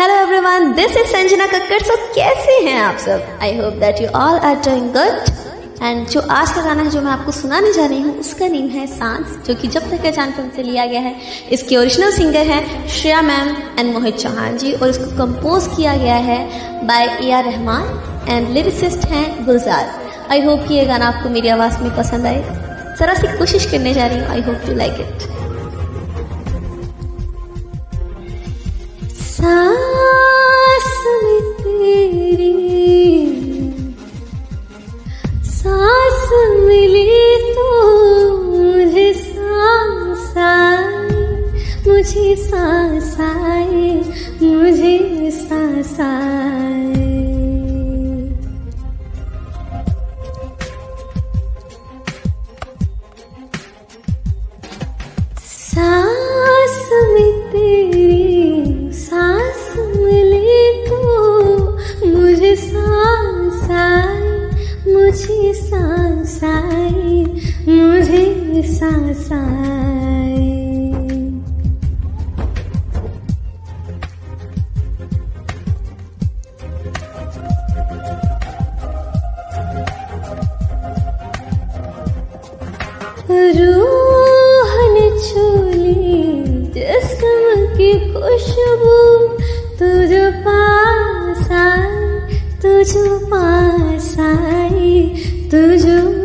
Hello everyone this is Sanjana Kakkar so कैसे हैं आप सब? I hope that you all are doing good and जो आज का गाना है, जो मैं आपको सुनाने जा रही हूँ, उसका नेम है सांस, जो कि जब तक फ़िल्म से लिया गया है, इसके ओरिजिनल सिंगर हैं श्रेया मैम एंड मोहित चौहान जी, और इसको कंपोज किया गया है by A R Rahman and lyricist हैं गुलजार। आई होप कि ये गाना आपको मेरी आवाज़ में पसंद आए। जरा सी कोशिश करने जा रही हूँ। I hope to like it सांस मिली तो मुझे सांस आई मुझे सांस आई मुझे सांस आई रूह छूली जिस्म की खुशबू तुझ पास आई तुझ पास आई तुझ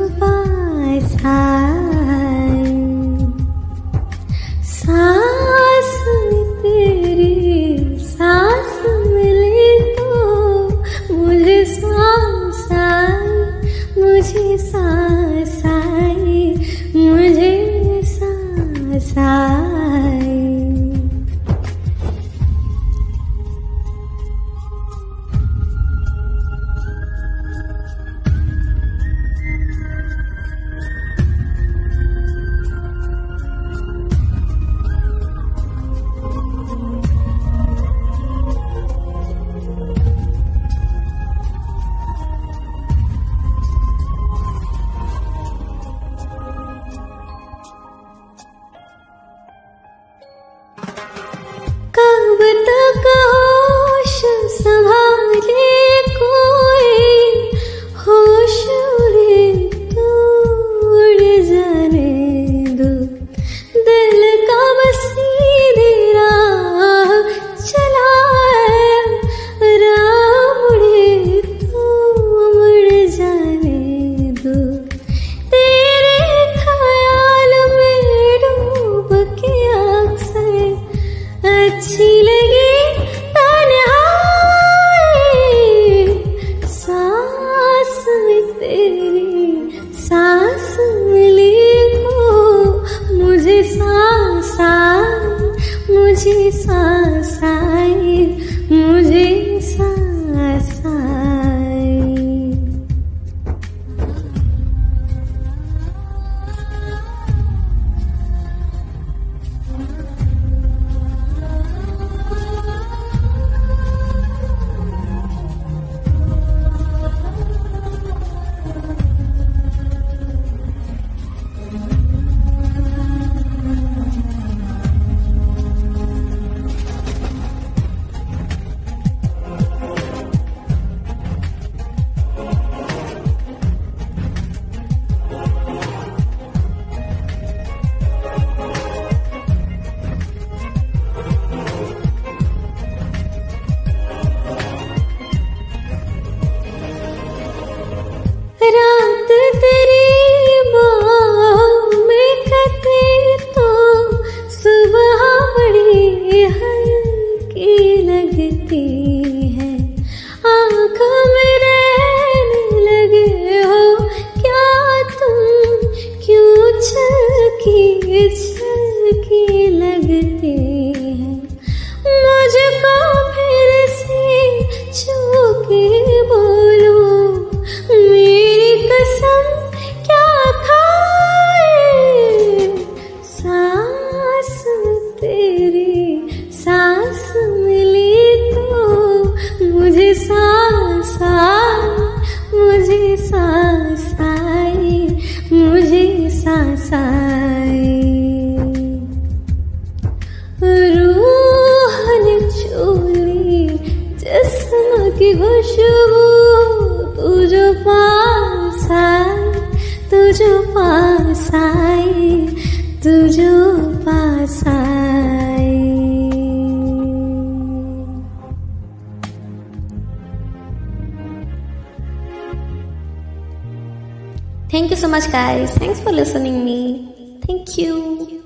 मुझे सांस Thank you so much, guys. Thanks for listening me. Thank you.